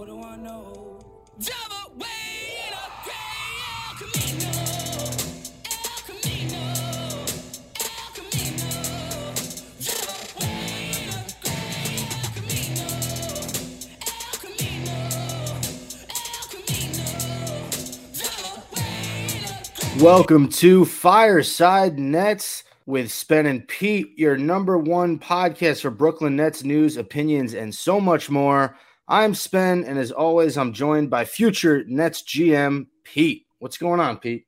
What do I know? Way in a gray El Camino. Welcome to Fireside Nets with Spen and Pete, your number one podcast for Brooklyn Nets news, opinions, and so much more. I'm Spen, and as always, I'm joined by future Nets GM Pete. What's going on, Pete?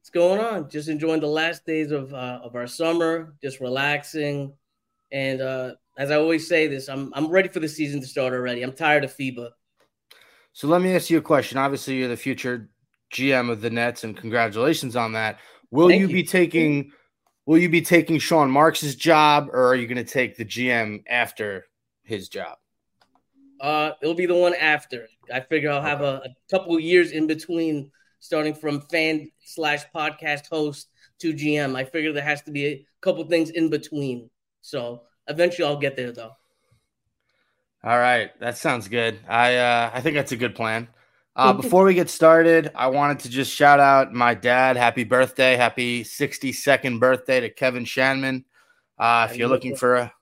What's going on? Just enjoying the last days of uh, of our summer, just relaxing, and uh, as I always say, this I'm I'm ready for the season to start already. I'm tired of FIBA. So let me ask you a question. Obviously, you're the future GM of the Nets, and congratulations on that. Will you you. be taking will you be taking Sean Marks's job, or are you going to take the GM after his job? Uh, it'll be the one after. I figure I'll have a, a couple of years in between, starting from fan slash podcast host to GM. I figure there has to be a couple things in between. So eventually, I'll get there though. All right, that sounds good. I uh, I think that's a good plan. Uh, before we get started, I wanted to just shout out my dad. Happy birthday! Happy 62nd birthday to Kevin Shanman. Uh, if you're looking for a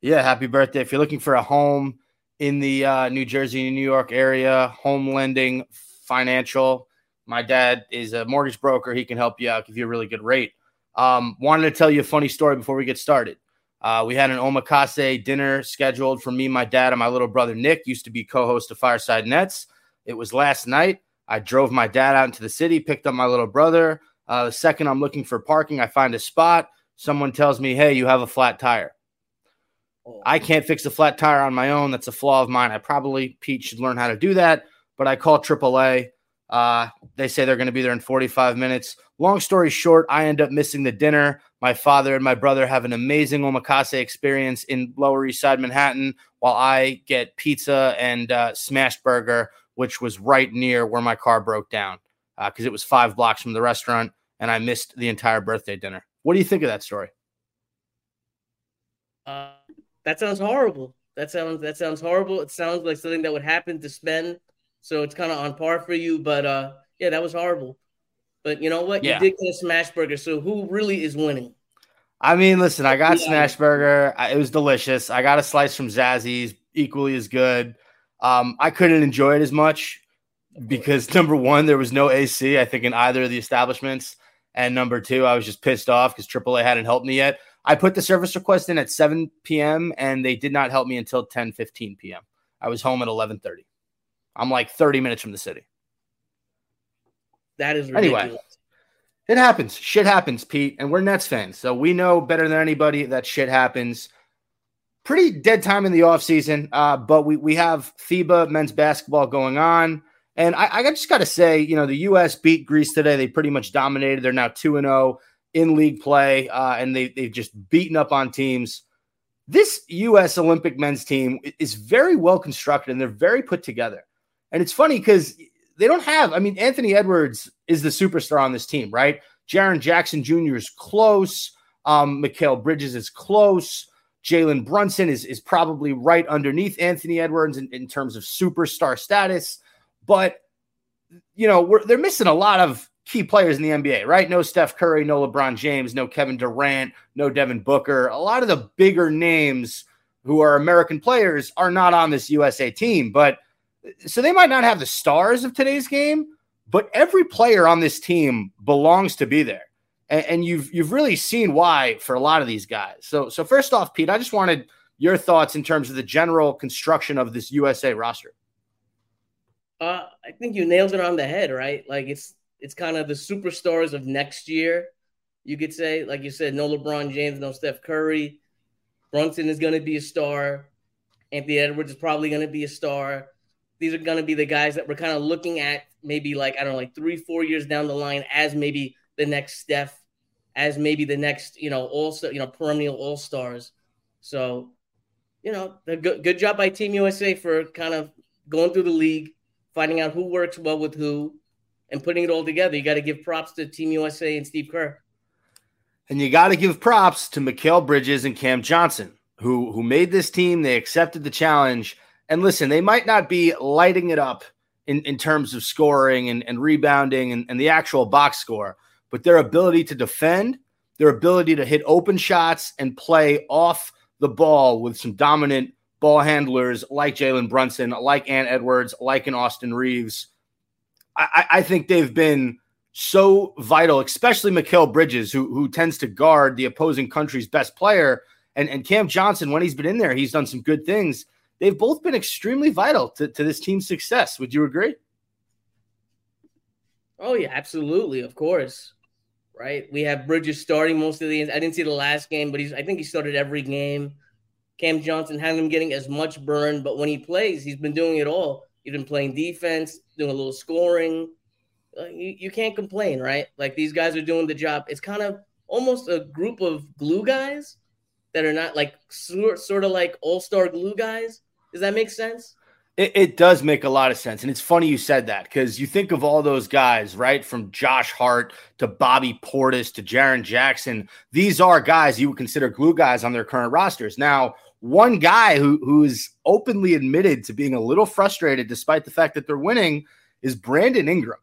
yeah, happy birthday! If you're looking for a home in the uh, New Jersey, New York area, home lending, financial, my dad is a mortgage broker. He can help you out, give you a really good rate. Um, wanted to tell you a funny story before we get started. Uh, we had an omakase dinner scheduled for me, my dad, and my little brother Nick. Used to be co-host of Fireside Nets. It was last night. I drove my dad out into the city, picked up my little brother. Uh, the second I'm looking for parking, I find a spot. Someone tells me, "Hey, you have a flat tire." I can't fix a flat tire on my own. That's a flaw of mine. I probably Pete should learn how to do that. But I call AAA. Uh, they say they're going to be there in 45 minutes. Long story short, I end up missing the dinner. My father and my brother have an amazing omakase experience in Lower East Side Manhattan, while I get pizza and uh, smashed burger, which was right near where my car broke down because it was five blocks from the restaurant, and I missed the entire birthday dinner. What do you think of that story? Uh, that sounds horrible. That sounds that sounds horrible. It sounds like something that would happen to Spen. So it's kind of on par for you. But uh, yeah, that was horrible. But you know what? Yeah. You did get a smash burger. So who really is winning? I mean, listen, I got Yeah. smash burger. I- It was delicious. I got a slice from Zazzy's, equally as good. Um, I couldn't enjoy it as much because number one, there was no AC, I think, in either of the establishments. And number two, I was just pissed off because AAA hadn't helped me yet. I put the service request in at 7 p.m. and they did not help me until 10 15 p.m. I was home at 11 30. I'm like 30 minutes from the city. That is Anyway. ridiculous. It happens. Shit happens, Pete. And we're Nets fans. So we know better than anybody that shit happens. Pretty dead time in the offseason. Uh, but we, we have FIBA men's basketball going on. And I, I just got to say, you know, the U.S. beat Greece today. They pretty much dominated. They're now 2 and 0 in league play. Uh, and they, they've just beaten up on teams. This U.S. Olympic men's team is very well constructed and they're very put together. And it's funny because they don't have, I mean, Anthony Edwards is the superstar on this team, right? Jaren Jackson Jr. is close. Um, Mikal Bridges is close. Jalen Brunson is, is probably right underneath Anthony Edwards in, in terms of superstar status. But, you know, they're missing a lot of key players in the NBA, right? No Steph Curry, no LeBron James, no Kevin Durant, no Devin Booker. A lot of the bigger names who are American players are not on this USA team. But so they might not have the stars of today's game, but every player on this team belongs to be there. And, and you've you've really seen why for a lot of these guys. So so first off, Pete, I just wanted your thoughts in terms of the general construction of this USA roster. Uh, I think you nailed it on the head, right? Like it's it's kind of the superstars of next year. You could say, like you said, no LeBron James, no Steph Curry. Brunson is going to be a star. Anthony Edwards is probably going to be a star. These are going to be the guys that we're kind of looking at, maybe like I don't know, like three, four years down the line, as maybe the next Steph, as maybe the next, you know, all you know, perennial all stars. So, you know, good good job by Team USA for kind of going through the league, finding out who works well with who, and putting it all together. You got to give props to Team USA and Steve Kerr. And you got to give props to Mikal Bridges and Cam Johnson, who who made this team. They accepted the challenge And listen, they might not be lighting it up in, in terms of scoring and, and rebounding and, and the actual box score, but their ability to defend, their ability to hit open shots and play off the ball with some dominant ball handlers like Jalen Brunson, like Ant Edwards, like an Austin Reaves. I, I think they've been so vital, especially Mikal Bridges, who, who tends to guard the opposing country's best player. And, and Cam Johnson, when he's been in there, he's done some good things. They've both been extremely vital to, to this team's success. Would you agree? Oh, yeah, absolutely. Of course. Right. We have Bridges starting most of the. I didn't see the last game, but he's I think he started every game. Cam Johnson had him getting as much burn, but when he plays, he's been doing it all. He's been playing defense, doing a little scoring. Uh, you, you can't complain, right? Like these guys are doing the job. It's kind of almost a group of glue guys that are not like sort, sort of like all star glue guys. Does that make sense? It, it, does make a lot of sense. And it's funny you said that because you think of all those guys, right? From Josh Hart to Bobby Portis to Jaren Jackson. These are guys you would consider glue guys on their current rosters. Now, one guy who who's openly admitted to being a little frustrated despite the fact that they're winning is Brandon Ingram,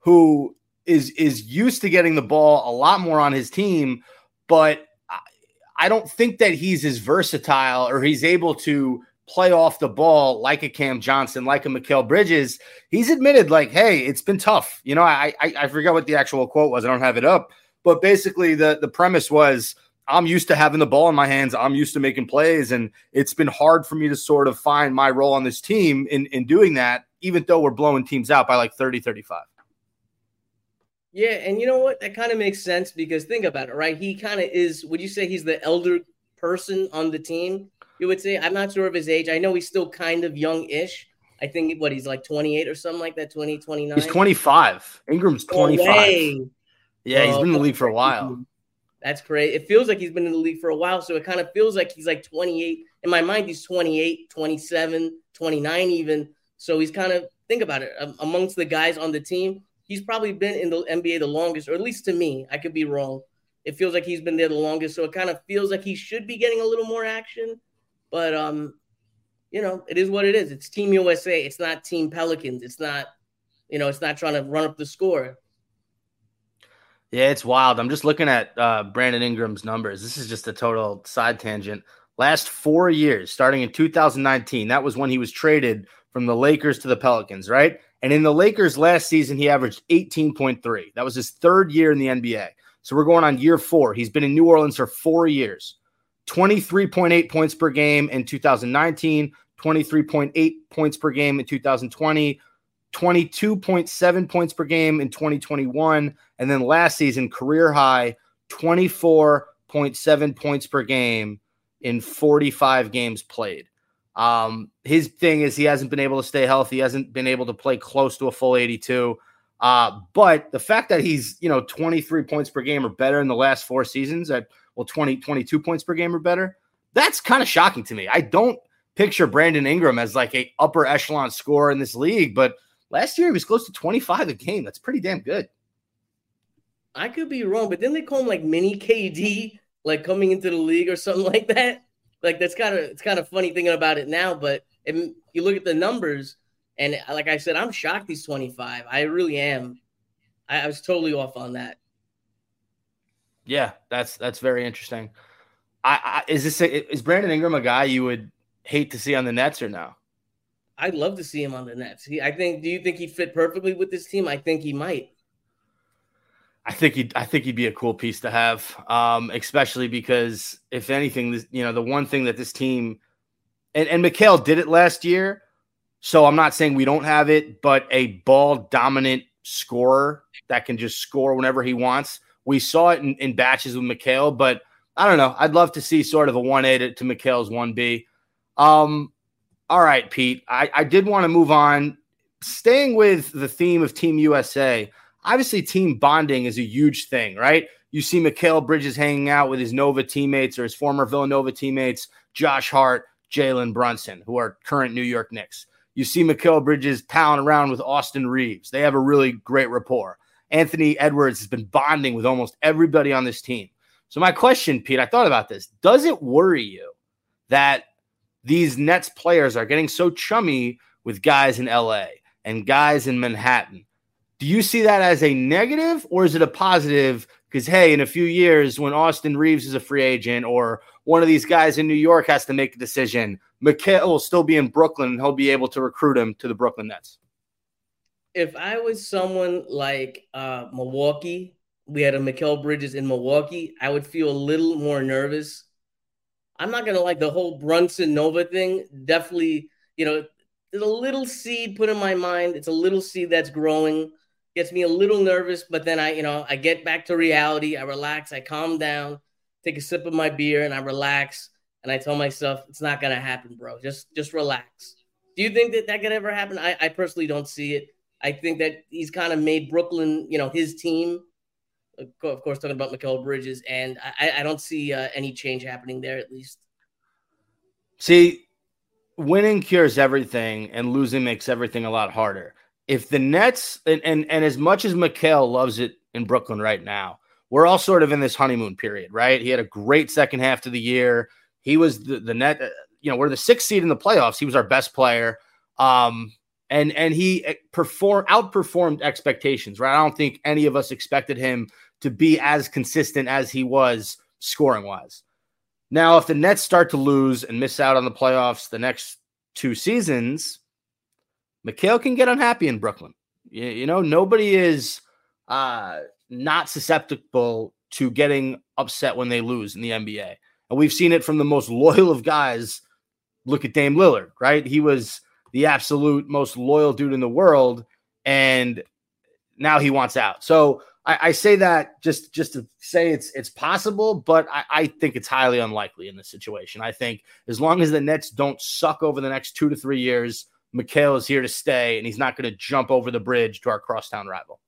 who is is used to getting the ball a lot more on his team, but I don't think that he's as versatile or he's able to play off the ball like a Cam Johnson, like a Mikal Bridges. He's admitted, like, hey, it's been tough. You know, I, I I forget what the actual quote was. I don't have it up, but basically the the premise was I'm used to having the ball in my hands. I'm used to making plays, and it's been hard for me to sort of find my role on this team in in doing that, even though we're blowing teams out by like 30, 35. Yeah, and you know what? That kind of makes sense because think about it, right? He kind of is. Would you say he's the elder person on the team? You would say. I'm not sure of his age. I know he's still kind of young-ish. I think what he's like 28 or something like that. 20, 29. He's 25. Ingram's 25. No yeah, he's been in the oh, league for a while. That's great. It feels like he's been in the league for a while, so it kind of feels like he's like 28. In my mind, he's 28, 27, 29 even. So he's kind of think about it amongst the guys on the team he's probably been in the NBA the longest, or at least to me. I could be wrong. It feels like he's been there the longest, so it kind of feels like he should be getting a little more action. But um, you know, it is what it is. It's Team USA. It's not Team Pelicans. It's not, you know, it's not trying to run up the score. Yeah, it's wild. I'm just looking at uh, Brandon Ingram's numbers. This is just a total side tangent. Last four years, starting in 2019, that was when he was traded from the Lakers to the Pelicans, right? And in the Lakers last season, he averaged 18.3. That was his third year in the NBA. So we're going on year four. He's been in New Orleans for four years. 23.8 points per game in 2019, 23.8 points per game in 2020, 22.7 points per game in 2021. And then last season, career high 24.7 points per game in 45 games played. Um, his thing is he hasn't been able to stay healthy, he hasn't been able to play close to a full 82. Uh, but the fact that he's, you know, 23 points per game or better in the last four seasons at well, 20, 22 points per game or better, that's kind of shocking to me. I don't picture Brandon Ingram as like a upper echelon scorer in this league, but last year he was close to 25 a game. That's pretty damn good. I could be wrong, but then they call him like mini KD, like coming into the league or something like that. Like that's kind of it's kind of funny thinking about it now, but it, you look at the numbers, and like I said, I'm shocked he's 25. I really am. I, I was totally off on that. Yeah, that's that's very interesting. I, I is this a, is Brandon Ingram a guy you would hate to see on the Nets or no? I'd love to see him on the Nets. He, I think. Do you think he fit perfectly with this team? I think he might. I think he'd I think he'd be a cool piece to have, um, especially because if anything, this, you know, the one thing that this team and and Mikal did it last year, so I'm not saying we don't have it, but a ball dominant scorer that can just score whenever he wants. We saw it in, in batches with Mikal, but I don't know. I'd love to see sort of a one A to, to Mikal's one B. Um, all right, Pete. I, I did want to move on, staying with the theme of Team USA obviously team bonding is a huge thing, right? You see Mikal Bridges hanging out with his Nova teammates or his former Villanova teammates, Josh Hart, Jalen Brunson, who are current New York Knicks. You see Mikal Bridges palling around with Austin Reaves. They have a really great rapport. Anthony Edwards has been bonding with almost everybody on this team. So, my question, Pete, I thought about this. Does it worry you that these Nets players are getting so chummy with guys in LA and guys in Manhattan. Do you see that as a negative or is it a positive? Because, hey, in a few years, when Austin Reaves is a free agent or one of these guys in New York has to make a decision, Mikal will still be in Brooklyn and he'll be able to recruit him to the Brooklyn Nets. If I was someone like uh, Milwaukee, we had a Mikal Bridges in Milwaukee, I would feel a little more nervous. I'm not gonna like the whole Brunson Nova thing. Definitely, you know, there's a little seed put in my mind. It's a little seed that's growing, gets me a little nervous, but then I, you know, I get back to reality. I relax, I calm down, take a sip of my beer, and I relax. And I tell myself, it's not gonna happen, bro. Just, just relax. Do you think that that could ever happen? I, I personally don't see it. I think that he's kind of made Brooklyn, you know, his team of course, talking about Mikal Bridges, and I, I don't see uh, any change happening there at least. See, winning cures everything, and losing makes everything a lot harder. If the Nets and and, and as much as Mikal loves it in Brooklyn right now, we're all sort of in this honeymoon period, right? He had a great second half to the year. He was the, the net, uh, you know, we're the sixth seed in the playoffs. He was our best player. Um, and and he eh, perform outperformed expectations, right? I don't think any of us expected him to be as consistent as he was scoring wise. Now, if the Nets start to lose and miss out on the playoffs the next two seasons, Mikal can get unhappy in Brooklyn. You, you know, nobody is uh, not susceptible to getting upset when they lose in the NBA. And we've seen it from the most loyal of guys. Look at Dame Lillard, right? He was the absolute most loyal dude in the world. And now he wants out. So I, I, say that just just to say it's it's possible, but I, I, think it's highly unlikely in this situation. I think as long as the Nets don't suck over the next two to three years, Mikal is here to stay, and he's not going to jump over the bridge to our crosstown rival.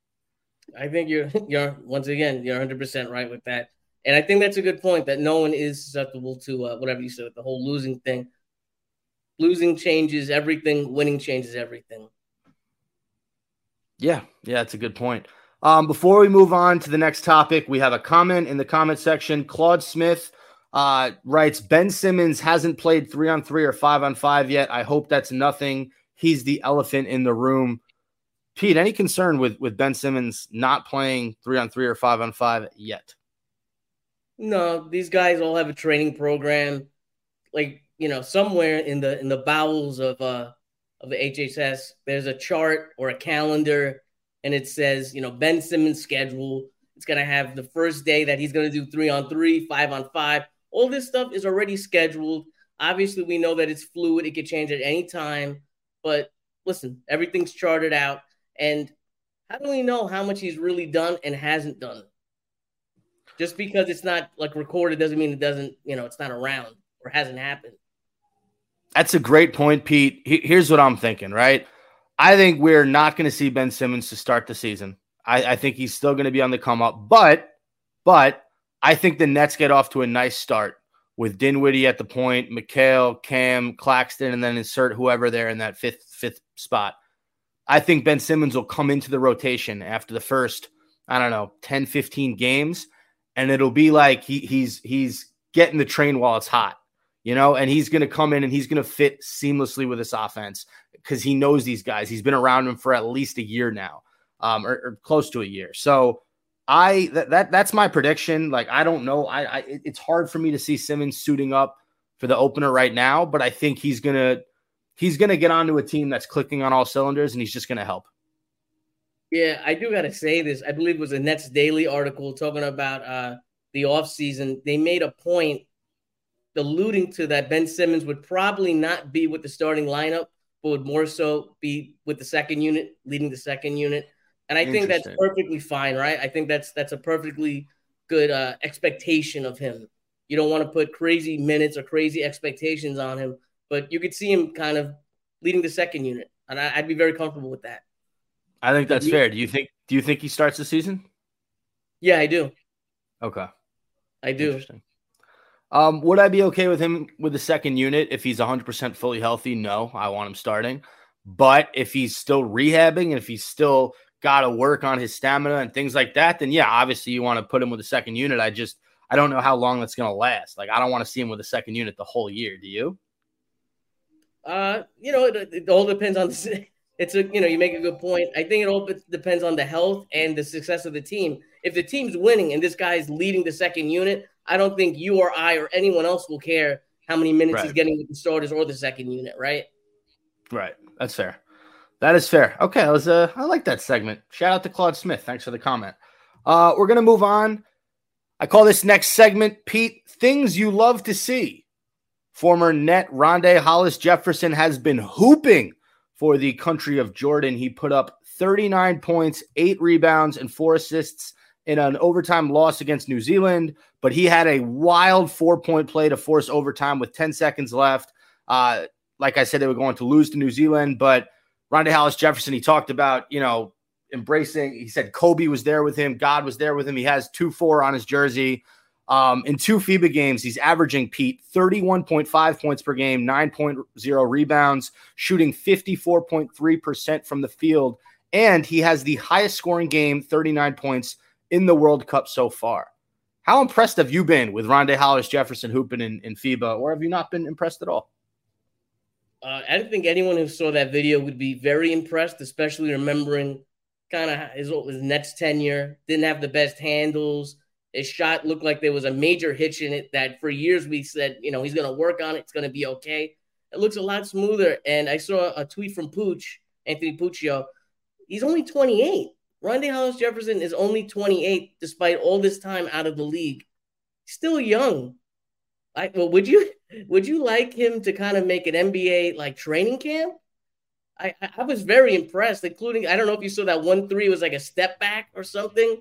I think you're you're once again you're 100 percent right with that, and I think that's a good point that no one is susceptible to uh, whatever you said the whole losing thing. Losing changes everything. Winning changes everything. Yeah, yeah, that's a good point. Um, before we move on to the next topic, we have a comment in the comment section. Claude Smith uh, writes Ben Simmons hasn't played three on three or five on five yet. I hope that's nothing. He's the elephant in the room. Pete, any concern with with Ben Simmons not playing three on three or five on five yet? No, these guys all have a training program. Like you know, somewhere in the in the bowels of uh of the HSS, there's a chart or a calendar and it says, you know, Ben Simmons' schedule. It's going to have the first day that he's going to do three on three, five on five. All this stuff is already scheduled. Obviously, we know that it's fluid, it could change at any time. But listen, everything's charted out. And how do we know how much he's really done and hasn't done? Just because it's not like recorded doesn't mean it doesn't, you know, it's not around or hasn't happened. That's a great point, Pete. Here's what I'm thinking, right? I think we're not going to see Ben Simmons to start the season. I, I think he's still going to be on the come up, but but I think the Nets get off to a nice start with Dinwiddie at the point, Mikal, Cam, Claxton, and then insert whoever there in that fifth fifth spot. I think Ben Simmons will come into the rotation after the first, I don't know, 10, 15 games, and it'll be like he, he's he's getting the train while it's hot, you know, and he's going to come in and he's going to fit seamlessly with this offense because he knows these guys. He's been around them for at least a year now, um, or, or close to a year. So I that, that that's my prediction. Like I don't know. I, I it's hard for me to see Simmons suiting up for the opener right now, but I think he's gonna he's gonna get onto a team that's clicking on all cylinders, and he's just gonna help. Yeah, I do gotta say this. I believe it was a Nets Daily article talking about uh the offseason. They made a point alluding to that Ben Simmons would probably not be with the starting lineup but would more so be with the second unit, leading the second unit. And I think that's perfectly fine, right? I think that's that's a perfectly good uh, expectation of him. You don't want to put crazy minutes or crazy expectations on him, but you could see him kind of leading the second unit, and I, would be very comfortable with that. I think that's fair. Do you think? Do you think he starts the season? Yeah, I do. Okay, I do. Um, would I be okay with him with the second unit if he's 100% fully healthy? No, I want him starting. But if he's still rehabbing and if he's still got to work on his stamina and things like that, then yeah, obviously you want to put him with the second unit. I just, I don't know how long that's going to last. Like, I don't want to see him with the second unit the whole year. Do you? Uh, you know, it, it all depends on the. It's a you know you make a good point. I think it all depends on the health and the success of the team. If the team's winning and this guy's leading the second unit, I don't think you or I or anyone else will care how many minutes Right. he's getting with the starters or the second unit, right? Right. That's fair. That is fair. Okay, I was uh I like that segment. Shout out to Claude Smith. Thanks for the comment. Uh we're gonna move on. I call this next segment, Pete, things you love to see. Former net Rondae Hollis Jefferson has been hooping for the country of Jordan. He put up 39 points, eight rebounds, and four assists in an overtime loss against New Zealand. But he had a wild four point play to force overtime with 10 seconds left. Uh, like I said, they were going to lose to New Zealand, but Rondae Hollis Jefferson, he talked about, you know, embracing, he said Kobe was there with him, God was there with him. He has 2 4 on his jersey. Um, in two FIBA games, he's averaging Pete 31.5 points per game, 9.0 rebounds, shooting 54.3% from the field. And he has the highest scoring game, 39 points in the World Cup so far. How impressed have you been with Rondae Hollis Jefferson hooping in, in FIBA, or have you not been impressed at all? Uh, I don't think anyone who saw that video would be very impressed, especially remembering kind of his, his Nets tenure. Didn't have the best handles. His shot looked like there was a major hitch in it that for years we said, you know, he's going to work on it. It's going to be okay. It looks a lot smoother. And I saw a tweet from Pooch, Anthony Puccio. He's only 28. Rondae Hollis Jefferson is only 28, despite all this time out of the league. Still young. I, well, would you would you like him to kind of make an NBA like training camp? I I- was very impressed, including I don't know if you saw that one three was like a step back or something,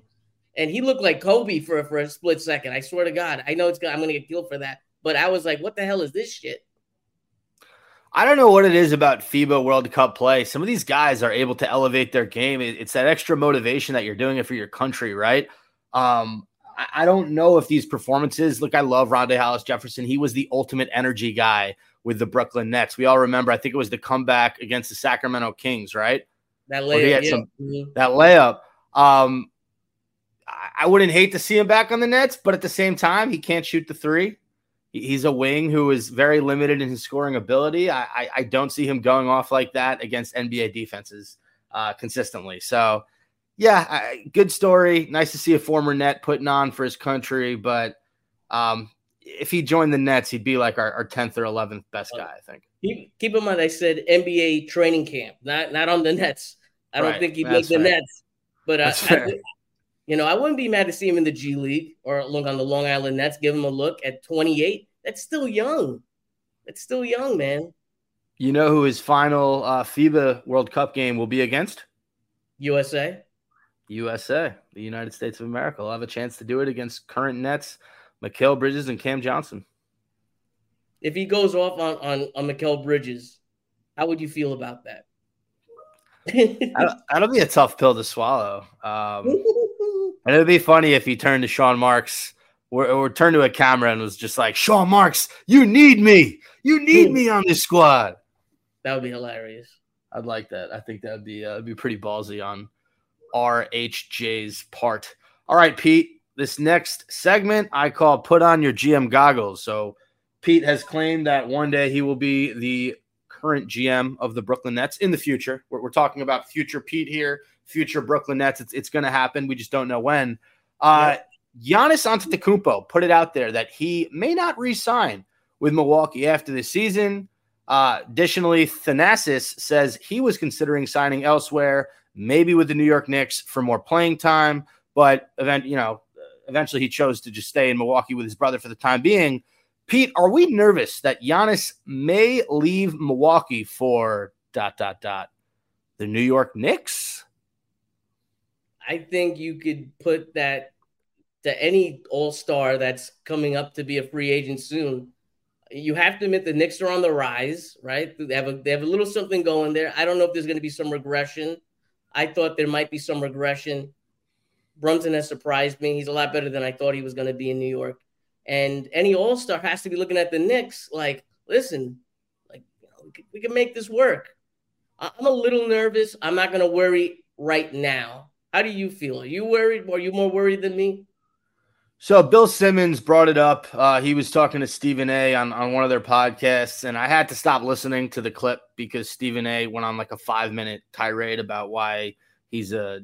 and he looked like Kobe for for a split second. I swear to God, I know it's I'm gonna get killed for that, but I was like, what the hell is this shit? I don't know what it is about FIBA World Cup play. Some of these guys are able to elevate their game. It's that extra motivation that you're doing it for your country, right? Um, I- don't know if these performances. Look, I love Rondae Hollis Jefferson. He was the ultimate energy guy with the Brooklyn Nets. We all remember. I think it was the comeback against the Sacramento Kings, right? That layup, yeah. some- Mhm. that layup. Um, I wouldn't hate to see him back on the Nets, but at the same time, he can't shoot the three. He- He's a wing who is very limited in his scoring ability. I, I, I don't see him going off like that against NBA defenses uh, consistently. So, yeah, I, good story. Nice to see a former net putting on for his country. But um, if he joined the Nets, he'd be like our, our 10th or 11th best guy, I think. Keep, keep in mind, I said NBA training camp, not not on the Nets. I don't Right, think he'd make the fair. Nets, but uh, I. you know, I wouldn't be mad to see him in the G League or look on the Long Island Nets. Give him a look at 28. That's still young. That's still young, man. You know who his final uh, FIBA World Cup game will be against? USA. USA, the United States of America, will have a chance to do it against current Nets, Mikal Bridges and Cam Johnson. If he goes off on on on Mikal Bridges, how would you feel about that? That'll, that'll be a tough pill to swallow. Um, and it'd be funny if he turned to Sean Marks or, or turned to a camera and was just like, Sean Marks, you need me. You need me on this squad. that would be hilarious. I'd like that. I think that'd be uh, be pretty ballsy on RHJ's part. All right, Pete. This next segment I call "Put on Your GM Goggles." So, Pete has claimed that one day he will be the current GM of the Brooklyn Nets in the future. We're, we're talking about future Pete here, future Brooklyn Nets. It's it's going to happen. We just don't know when. Uh, Giannis Antetokounmpo put it out there that he may not re-sign with Milwaukee after the season. Uh, additionally, Thanasis says he was considering signing elsewhere, maybe with the New York Knicks for more playing time, but event, you know, eventually he chose to just stay in Milwaukee with his brother for the time being. Pete, are we nervous that Giannis may leave Milwaukee for dot dot dot the New York Knicks? I think you could put that to any All Star that's coming up to be a free agent soon. You have to admit the Knicks are on the rise, right? They have a they have a little something going there. I don't know if there's going to be some regression. I thought there might be some regression. Brunson has surprised me. He's a lot better than I thought he was going to be in New York. And any All Star has to be looking at the Knicks like, listen, like you know, we, can, make this work. I'm a little nervous. I'm not going to worry right now. How do you feel? Are you worried? Are you more worried than me? So Bill Simmons brought it up. Uh, he was talking to Stephen A. on on one of their podcasts, and I had to stop listening to the clip because Stephen A. went on like a five minute tirade about why he's a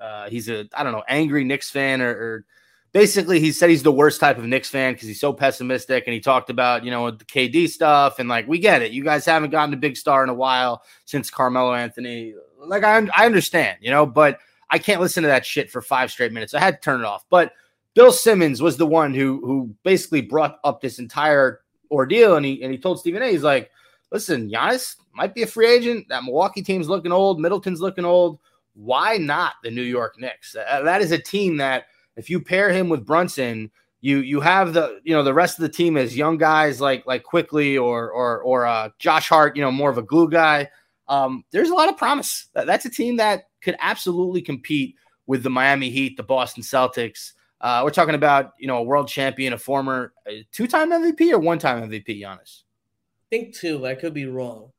uh, he's a I don't know angry Knicks fan or, or basically he said he's the worst type of Knicks fan because he's so pessimistic and he talked about you know the KD stuff and like we get it you guys haven't gotten a big star in a while since Carmelo Anthony like I I understand you know but I can't listen to that shit for five straight minutes. I had to turn it off. But Bill Simmons was the one who who basically brought up this entire ordeal and he and he told Stephen A he's like listen Giannis might be a free agent. That Milwaukee team's looking old. Middleton's looking old. Why not the New York Knicks? That is a team that if you pair him with Brunson, you you have the you know the rest of the team as young guys like like Quickley or or or uh, Josh Hart, you know more of a glue guy. Um, there's a lot of promise. That's a team that could absolutely compete with the Miami Heat, the Boston Celtics. Uh, we're talking about you know a world champion, a former two-time MVP or one-time MVP, Giannis. I think two. I could be wrong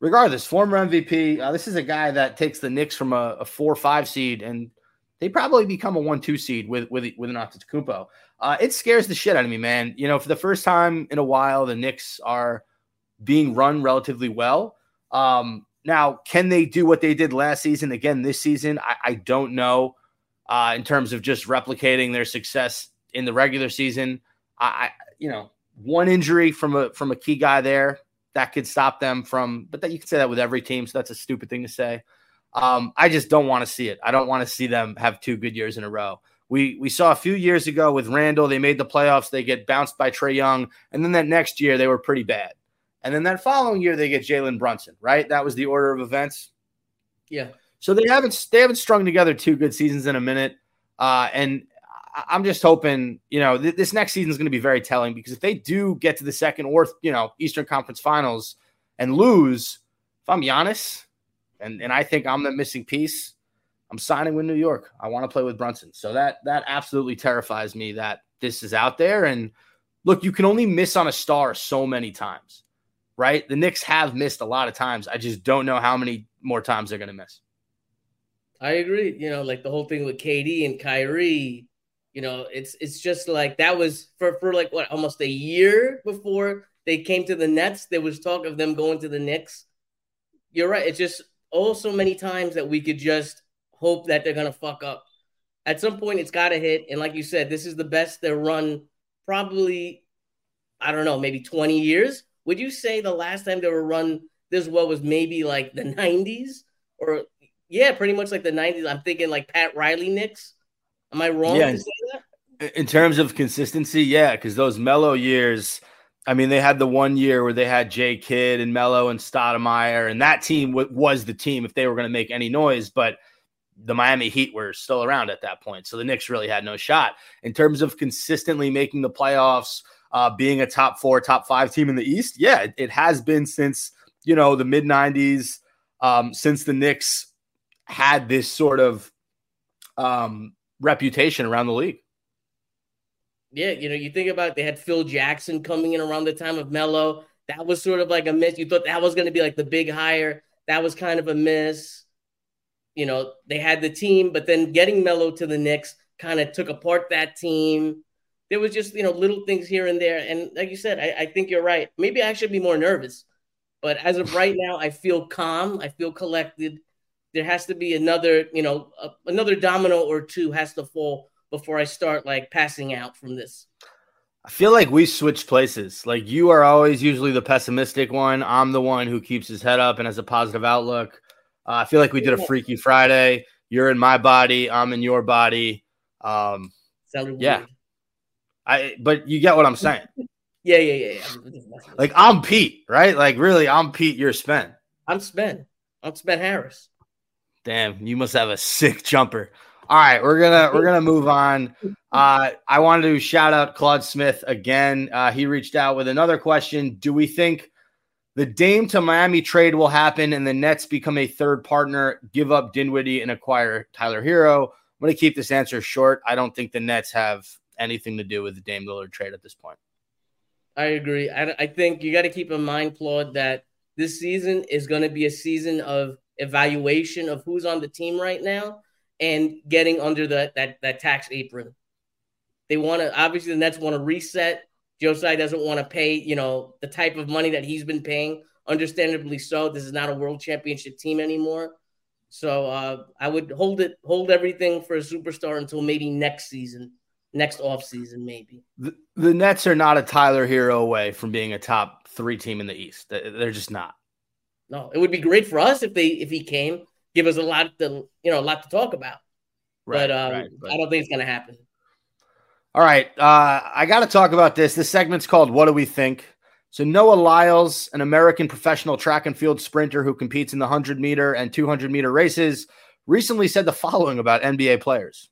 regardless, former MVP. Uh, this is a guy that takes the Knicks from a, a four five seed, and they probably become a one two seed with with with an Antetokounmpo. Uh, it scares the shit out of me, man. You know, for the first time in a while, the Knicks are being run relatively well. Um, now, can they do what they did last season again this season? I, I don't know. Uh, in terms of just replicating their success in the regular season, I, I you know one injury from a from a key guy there that could stop them from, but that you can say that with every team. So that's a stupid thing to say. Um, I just don't want to see it. I don't want to see them have two good years in a row. We we saw a few years ago with Randle, they made the playoffs, they get bounced by Trae Young, and then that next year they were pretty bad. And then that following year they get Jalen Brunson, right? That was the order of events. Yeah. So they haven't they haven't strung together two good seasons in a minute. Uh, and I'm just hoping, you know, th- this next season is going to be very telling because if they do get to the second or, you know, Eastern Conference Finals and lose, if I'm Giannis and, and I think I'm the missing piece, I'm signing with New York. I want to play with Brunson. So that that absolutely terrifies me that this is out there. And look, you can only miss on a star so many times, right? The Knicks have missed a lot of times. I just don't know how many more times they're going to miss. I agree. You know, like the whole thing with KD and Kyrie you know, it's it's just like that was for for like what almost a year before they came to the Nets. There was talk of them going to the Knicks. You're right. It's just oh so many times that we could just hope that they're gonna fuck up. At some point, it's got to hit. And like you said, this is the best they're run probably. I don't know, maybe 20 years. Would you say the last time they were run this well was maybe like the 90s or yeah, pretty much like the 90s? I'm thinking like Pat Riley Knicks Am I wrong Yeah. to say that? In terms of consistency, yeah, because those Melo years, I mean, they had the one year where they had Jay Kidd and Melo and Stoudemire, and that team w- was the team if they were going to make any noise. But the Miami Heat were still around at that point, so the Knicks really had no shot in terms of consistently making the playoffs, uh, being a top four, top five team in the East. Yeah, it, it has been since you know the mid '90s, um, since the Knicks had this sort of um, reputation around the league. Yeah, you know, you think about it, they had Phil Jackson coming in around the time of Melo. That was sort of like a miss. You thought that was going to be like the big hire. That was kind of a miss. You know, they had the team, but then getting Melo to the Knicks kind of took apart that team. There was just, you know, little things here and there. And like you said, I, I think you're right. Maybe I should be more nervous. But as of right now, I feel calm. I feel collected. There has to be another, you know, a, another domino or two has to fall before I start like passing out from this. I feel like we switched places. Like you are always usually the pessimistic one. I'm the one who keeps his head up and has a positive outlook. Uh, I feel like we did a Freaky Friday. You're in my body. I'm in your body. Um, Yeah. I but you get what I'm saying. Yeah, yeah, yeah, yeah. I'm just messing with Like. I'm Pete, right? Like really, I'm Pete. You're Spen. I'm Spen. I'm Spen Harris. Damn, you must have a sick jumper. All right, we're gonna we're gonna move on. Uh, I wanted to shout out Claude Smith again. Uh, he reached out with another question. Do we think the Dame to Miami trade will happen and the Nets become a third partner, give up Dinwiddie and acquire Tyler Herro? I'm gonna keep this answer short. I don't think the Nets have anything to do with the Dame Lillard trade at this point. I agree. I, I think you got to keep in mind, Claude, that this season is going to be a season of evaluation of who's on the team right now and getting under the, that that tax apron. They want to obviously the Nets want to reset. Tsai doesn't want to pay, you know, the type of money that he's been paying. Understandably so. This is not a world championship team anymore. So uh, I would hold it, hold everything for a superstar until maybe next season, next off season, maybe. The, the Nets are not a Tyler Herro away from being a top three team in the East. They- They're just not. No, it would be great for us if they if he came, give us a lot to you know a lot to talk about. but um, right, but- I don't think it's gonna happen. All right. Uh, I got to talk about this. This segment's called What Do We Think? So, Noah Lyles, an American professional track and field sprinter who competes in the 100 meter and 200 meter races, recently said the following about NBA players.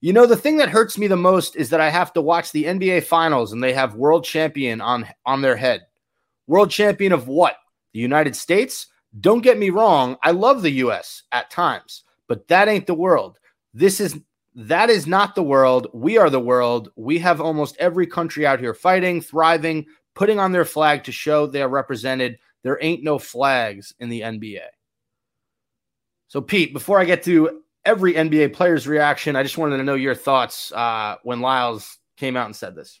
You know, the thing that hurts me the most is that I have to watch the NBA finals and they have world champion on, on their head. World champion of what? The United States? Don't get me wrong. I love the US at times, but that ain't the world. This is that is not the world. We are the world. We have almost every country out here fighting, thriving, putting on their flag to show they are represented. There ain't no flags in the NBA. So, Pete, before I get to every NBA player's reaction, I just wanted to know your thoughts uh, when Lyles came out and said this.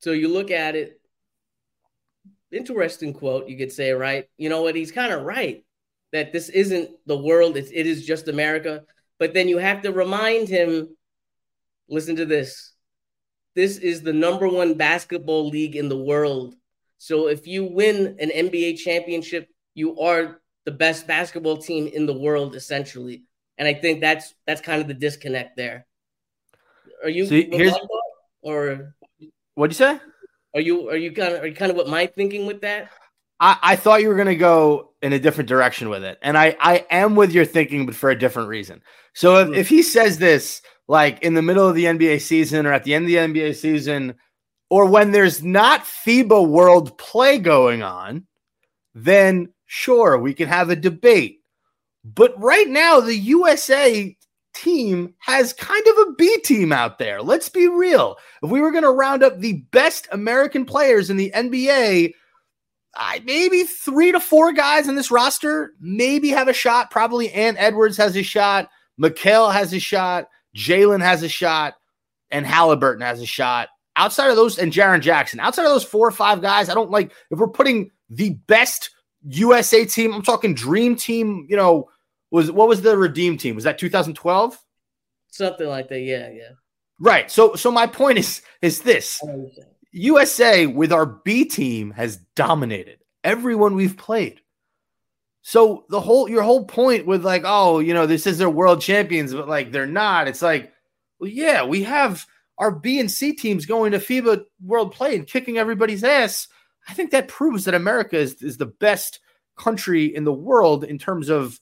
So you look at it, interesting quote, you could say, right? You know what? He's kind of right that this isn't the world, it's, it is just America. But then you have to remind him listen to this. This is the number one basketball league in the world. So if you win an NBA championship, you are the best basketball team in the world, essentially. And I think that's that's kind of the disconnect there. Are you See, here's- or What'd you say? are you are you kind of are you kind of what my thinking with that? I, I thought you were going to go in a different direction with it. And I, I am with your thinking, but for a different reason. So if, if he says this like in the middle of the NBA season or at the end of the NBA season, or when there's not FIBA world play going on, then sure, we can have a debate. But right now, the USA team has kind of a B team out there. Let's be real. If we were going to round up the best American players in the NBA, I maybe three to four guys in this roster maybe have a shot. Probably Ant Edwards has a shot. Mikal has a shot. Jalen has a shot. And Halliburton has a shot. Outside of those, and Jaren Jackson, outside of those four or five guys, I don't like if we're putting the best USA team, I'm talking dream team, you know, was what was the redeem team? Was that 2012? Something like that. Yeah, yeah. Right. So so my point is is this. USA with our B team has dominated everyone we've played. So the whole your whole point with like, oh, you know, this is their world champions, but like they're not. It's like, well, yeah, we have our B and C teams going to FIBA World Play and kicking everybody's ass. I think that proves that America is, is the best country in the world in terms of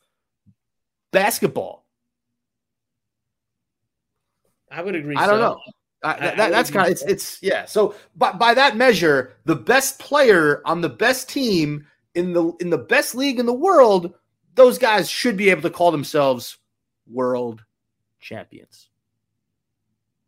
basketball. I would agree. I don't so. know. I, I- that, I that's kind of it's it's yeah. So by by that measure, the best player on the best team in the in the best league in the world, those guys should be able to call themselves world champions.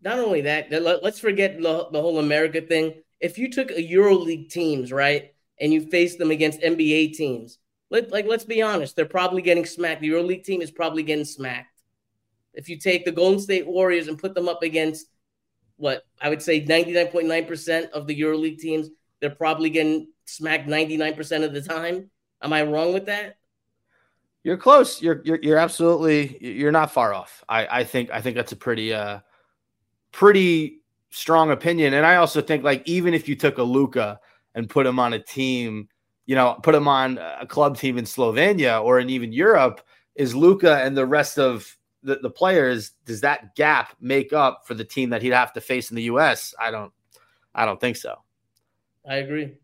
Not only that, let- let's forget the, the whole America thing. If you took a EuroLeague teams, right, and you faced them against NBA teams, let like let's be honest, they're probably getting smacked. The EuroLeague team is probably getting smacked. If you take the Golden State Warriors and put them up against what I would say 99.9% of the EuroLeague teams, they're probably getting smacked 99% of the time. Am I wrong with that? You're close. You're you're you're absolutely you're not far off. I I think I think that's a pretty uh pretty strong opinion. And I also think like even if you took a Luka and put him on a team, you know, put him on a club team in Slovenia or in even Europe, is Luka and the rest of the, the players, does that gap make up for the team that he'd have to face in the US? I don't I don't think so. I agree.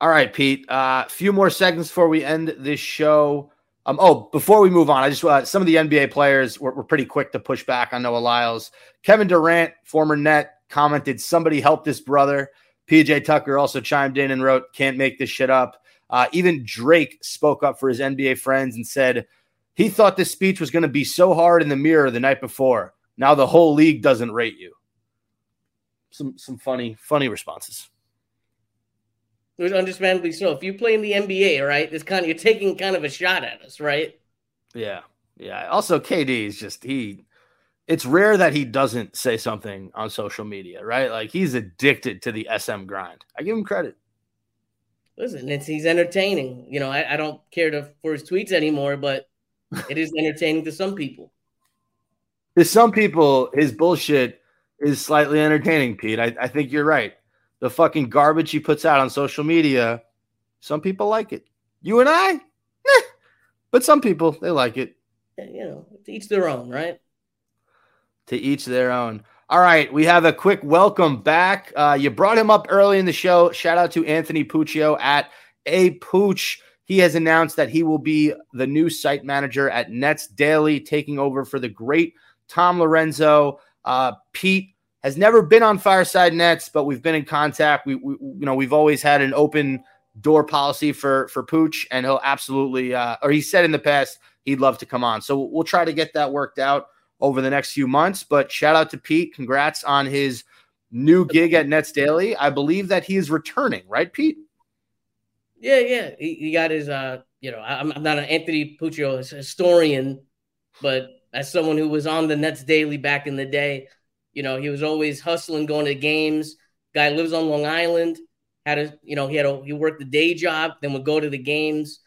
All right, Pete. A uh, few more seconds before we end this show. Um, oh, before we move on, I just uh, some of the NBA players were, were pretty quick to push back on Noah Lyles. Kevin Durant, former net, commented, "Somebody help this brother." PJ Tucker also chimed in and wrote, "Can't make this shit up." Uh, even Drake spoke up for his NBA friends and said he thought this speech was going to be so hard in the mirror the night before. Now the whole league doesn't rate you. Some some funny funny responses. It was understandably so. If you play in the NBA, right, it's kind of you're taking kind of a shot at us, right? Yeah. Yeah. Also, KD is just he it's rare that he doesn't say something on social media, right? Like he's addicted to the SM grind. I give him credit. Listen, it's he's entertaining. You know, I, I don't care to, for his tweets anymore, but it is entertaining to some people. To some people, his bullshit is slightly entertaining, Pete. I, I think you're right. The fucking garbage he puts out on social media, some people like it. You and I, eh. but some people they like it. You know, to each their own, right? To each their own. All right, we have a quick welcome back. Uh, you brought him up early in the show. Shout out to Anthony Puccio at a Pooch. He has announced that he will be the new site manager at Nets Daily, taking over for the great Tom Lorenzo. Uh, Pete has never been on Fireside Nets, but we've been in contact. We, we you know, we've always had an open door policy for for Pooch, and he'll absolutely, uh, or he said in the past he'd love to come on. So we'll try to get that worked out over the next few months. But shout out to Pete. Congrats on his new gig at Nets Daily. I believe that he is returning, right, Pete? Yeah, yeah. He, he got his uh, you know, I'm, I'm not an Anthony Puccio historian, but as someone who was on the Nets Daily back in the day, you know, he was always hustling, going to games. Guy lives on Long Island. Had a, you know, he had a he worked the day job, then would go to the games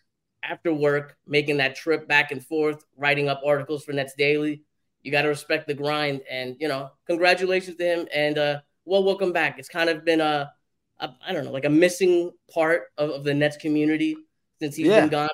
after work, making that trip back and forth, writing up articles for Nets Daily. You got to respect the grind, and you know, congratulations to him, and uh, well, welcome back. It's kind of been a, a I don't know, like a missing part of, of the Nets community since he's Yeah. been gone.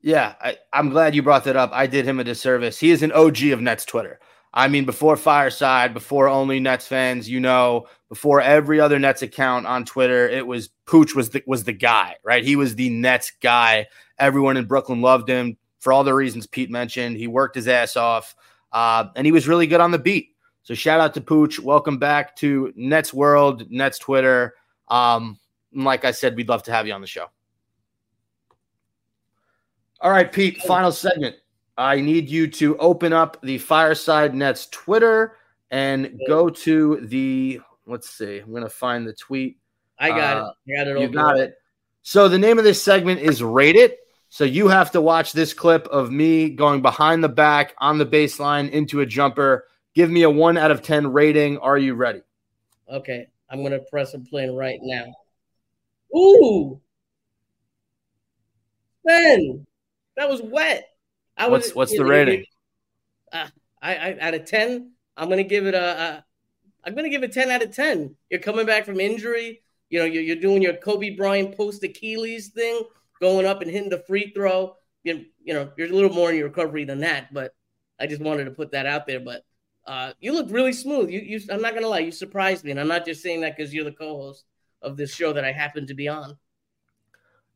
Yeah, I, I'm glad you brought that up. I did him a disservice. He is an OG of Nets Twitter. I mean, before Fireside, before only Nets fans, you know, before every other Nets account on Twitter, it was Pooch was the was the guy, right? He was the Nets guy. Everyone in Brooklyn loved him for all the reasons Pete mentioned. He worked his ass off, uh, and he was really good on the beat. So shout out to Pooch. Welcome back to Nets World, Nets Twitter. Um, like I said, we'd love to have you on the show. All right, Pete, final segment. I need you to open up the Fireside Nets Twitter and go to the, let's see, I'm going to find the tweet. I got Uh, it. I got it. You got it. So the name of this segment is Rate It. So you have to watch this clip of me going behind the back on the baseline into a jumper. Give me a one out of 10 rating. Are you ready? Okay, I'm gonna press and play right now. Ooh, Ben, that was wet. I What's what's the rating? Uh, I, I out of ten, I'm gonna give it a, a. I'm gonna give it ten out of ten. You're coming back from injury. You know, you're, you're doing your Kobe Bryant post Achilles thing, going up and hitting the free throw. You, you know, you're a little more in your recovery than that, but I just wanted to put that out there. But uh, you look really smooth. You, you, I'm not gonna lie, you surprised me, and I'm not just saying that because you're the co-host of this show that I happen to be on.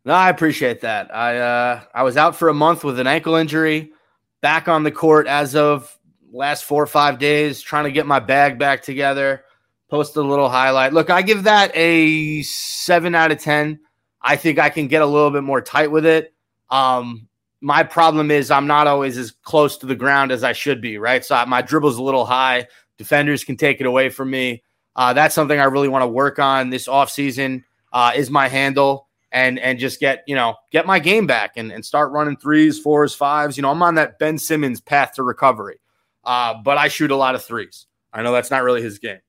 No, I appreciate that. I uh, I was out for a month with an ankle injury, back on the court as of last four or five days, trying to get my bag back together. Posted a little highlight. Look, I give that a seven out of ten. I think I can get a little bit more tight with it. Um, my problem is I'm not always as close to the ground as I should be, right? So my dribble's a little high. Defenders can take it away from me. Uh, that's something I really want to work on this offseason uh, is my handle and and just get you know get my game back and, and start running threes, fours, fives. You know, I'm on that Ben Simmons path to recovery, uh, but I shoot a lot of threes. I know that's not really his game.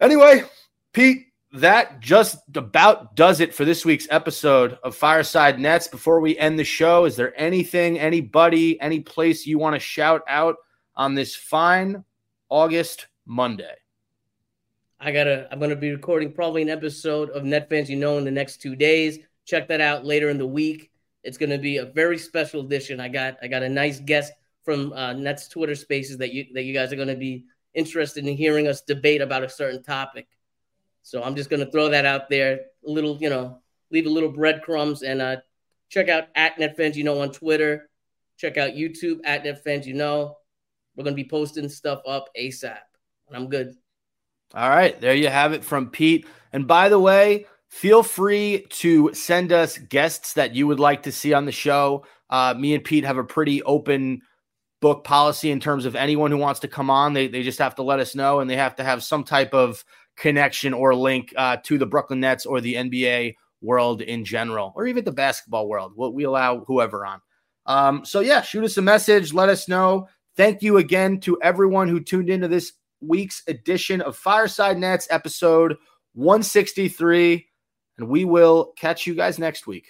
Anyway, Pete, that just about does it for this week's episode of Fireside Nets. Before we end the show, is there anything, anybody, any place you want to shout out on this fine August Monday? I gotta. I'm gonna be recording probably an episode of Net Fans You Know in the next two days. Check that out later in the week. It's gonna be a very special edition. I got I got a nice guest from uh, Nets Twitter Spaces that you that you guys are gonna be interested in hearing us debate about a certain topic. So I'm just gonna throw that out there. A little, you know, leave a little breadcrumbs and uh, check out at Net Fans You Know on Twitter. Check out YouTube at Net Fans You Know. We're gonna be posting stuff up ASAP, and I'm good. All right, there you have it from Pete. And by the way, feel free to send us guests that you would like to see on the show. Uh, me and Pete have a pretty open book policy in terms of anyone who wants to come on. They, they just have to let us know and they have to have some type of connection or link uh, to the Brooklyn Nets or the NBA world in general, or even the basketball world. We'll, we allow whoever on. Um, so, yeah, shoot us a message. Let us know. Thank you again to everyone who tuned into this week's edition of Fireside Nets, episode 163. And we will catch you guys next week.